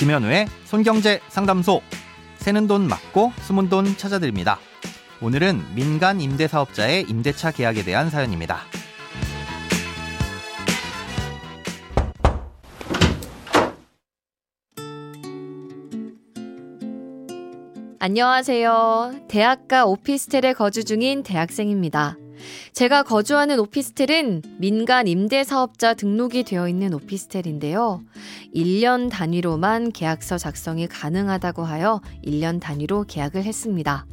김현우의 손경제 상담소. 새는 돈 맞고 숨은 돈 찾아드립니다. 오늘은 민간 임대 사업자의 임대차 계약에 대한 사연입니다. 안녕하세요. 대학가 오피스텔에 거주 중인 대학생입니다. 제가 거주하는 오피스텔은 민간 임대 사업자 등록이 되어 있는 오피스텔인데요. 1년 단위로만 계약서 작성이 가능하다고 하여 1년 단위로 계약을 했습니다.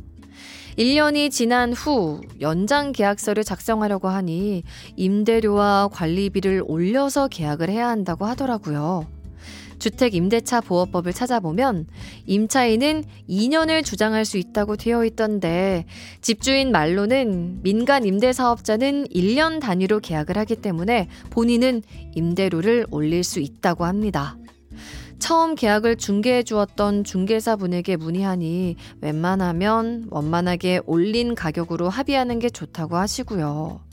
1년이 지난 후 연장 계약서를 작성하려고 하니 임대료와 관리비를 올려서 계약을 해야 한다고 하더라고요. 주택 임대차 보호법을 찾아보면 임차인은 2년을 주장할 수 있다고 되어 있던데 집주인 말로는 민간 임대 사업자는 1년 단위로 계약을 하기 때문에 본인은 임대료를 올릴 수 있다고 합니다. 처음 계약을 중개해 주었던 중개사분에게 문의하니 웬만하면 원만하게 올린 가격으로 합의하는 게 좋다고 하시고요.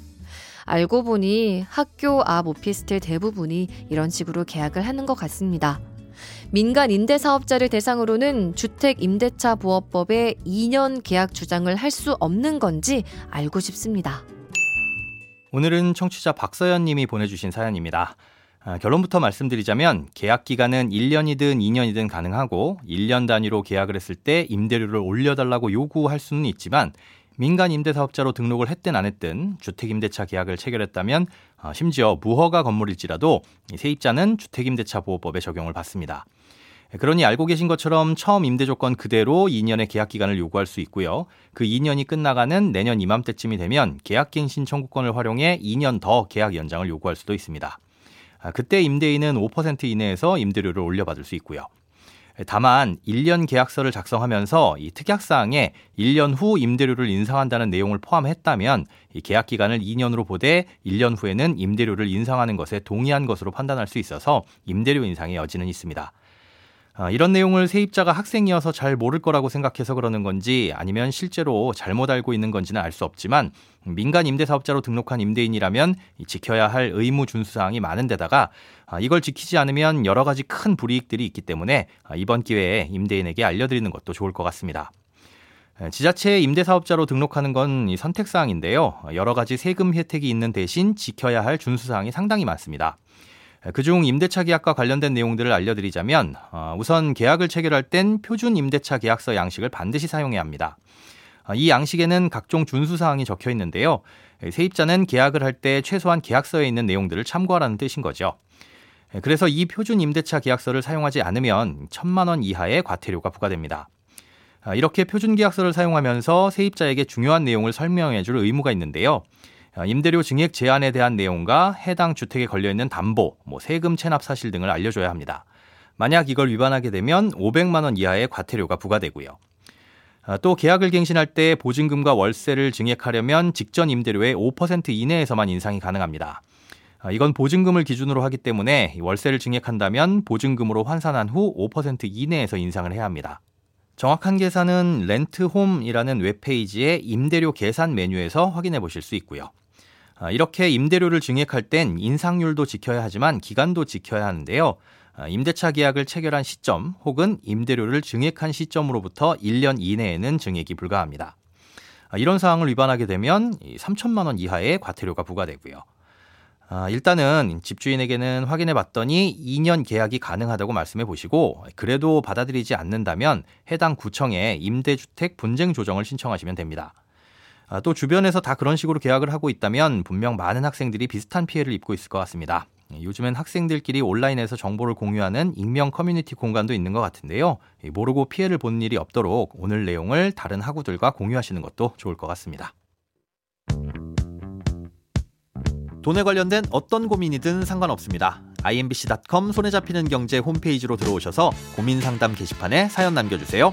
알고 보니 학교 앞 오피스텔 대부분이 이런 식으로 계약을 하는 것 같습니다. 민간 임대 사업자를 대상으로는 주택 임대차 보호법에 2년 계약 주장을 할 수 없는 건지 알고 싶습니다. 오늘은 청취자 박서연 님이 보내주신 사연입니다. 아, 결론부터 말씀드리자면 계약 기간은 1년이든 2년이든 가능하고 1년 단위로 계약을 했을 때 임대료를 올려달라고 요구할 수는 있지만 민간 임대사업자로 등록을 했든 안 했든 주택임대차 계약을 체결했다면 어, 심지어 무허가 건물일지라도 세입자는 주택임대차 보호법에 적용을 받습니다. 그러니 알고 계신 것처럼 처음 임대 조건 그대로 2년의 계약 기간을 요구할 수 있고요. 그 2년이 끝나가는 내년 이맘때쯤이 되면 계약갱신 청구권을 활용해 2년 더 계약 연장을 요구할 수도 있습니다. 아, 그때 임대인은 5% 이내에서 임대료를 올려받을 수 있고요. 다만 1년 계약서를 작성하면서 이 특약사항에 1년 후 임대료를 인상한다는 내용을 포함했다면 이 계약 기간을 2년으로 보되 1년 후에는 임대료를 인상하는 것에 동의한 것으로 판단할 수 있어서 임대료 인상의 여지는 있습니다. 아, 이런 내용을 세입자가 학생이어서 잘 모를 거라고 생각해서 그러는 건지 아니면 실제로 잘못 알고 있는 건지는 알 수 없지만 민간 임대사업자로 등록한 임대인이라면 지켜야 할 의무 준수사항이 많은데다가 아, 이걸 지키지 않으면 여러 가지 큰 불이익들이 있기 때문에 아, 이번 기회에 임대인에게 알려드리는 것도 좋을 것 같습니다. 지자체 임대사업자로 등록하는 건 선택사항인데요. 여러 가지 세금 혜택이 있는 대신 지켜야 할 준수사항이 상당히 많습니다. 그중 임대차 계약과 관련된 내용들을 알려드리자면 어, 우선 계약을 체결할 땐 표준 임대차 계약서 양식을 반드시 사용해야 합니다. 어, 이 양식에는 각종 준수 사항이 적혀 있는데요. 세입자는 계약을 할 때 최소한 계약서에 있는 내용들을 참고하라는 뜻인 거죠. 그래서 이 표준 임대차 계약서를 사용하지 않으면 천만 원 이하의 과태료가 부과됩니다. 어, 이렇게 표준 계약서를 사용하면서 세입자에게 중요한 내용을 설명해 줄 의무가 있는데요. 어, 임대료 증액 제한에 대한 내용과 해당 주택에 걸려있는 담보, 뭐 세금 체납 사실 등을 알려줘야 합니다. 만약 이걸 위반하게 되면 500만 원 이하의 과태료가 부과되고요. 어, 또 계약을 갱신할 때 보증금과 월세를 증액하려면 직전 임대료의 5% 이내에서만 인상이 가능합니다. 어, 이건 보증금을 기준으로 하기 때문에 월세를 증액한다면 보증금으로 환산한 후 5% 이내에서 인상을 해야 합니다. 정확한 계산은 렌트홈이라는 웹페이지의 임대료 계산 메뉴에서 확인해 보실 수 있고요. 아, 이렇게 임대료를 증액할 땐 인상률도 지켜야 하지만 기간도 지켜야 하는데요. 아, 임대차 계약을 체결한 시점 혹은 임대료를 증액한 시점으로부터 1년 이내에는 증액이 불가합니다. 아, 이런 사항을 위반하게 되면 3천만 원 이하의 과태료가 부과되고요. 일단은 집주인에게는 확인해 봤더니 2년 계약이 가능하다고 말씀해 보시고 그래도 받아들이지 않는다면 해당 구청에 임대주택 분쟁 조정을 신청하시면 됩니다. 아, 또 주변에서 다 그런 식으로 계약을 하고 있다면 분명 많은 학생들이 비슷한 피해를 입고 있을 것 같습니다. 요즘엔 학생들끼리 온라인에서 정보를 공유하는 익명 커뮤니티 공간도 있는 것 같은데요. 모르고 피해를 보는 일이 없도록 오늘 내용을 다른 학우들과 공유하시는 것도 좋을 것 같습니다. 돈에 관련된 어떤 고민이든 상관없습니다. imbc.com 손에 잡히는 경제 홈페이지로 들어오셔서 고민 상담 게시판에 사연 남겨주세요.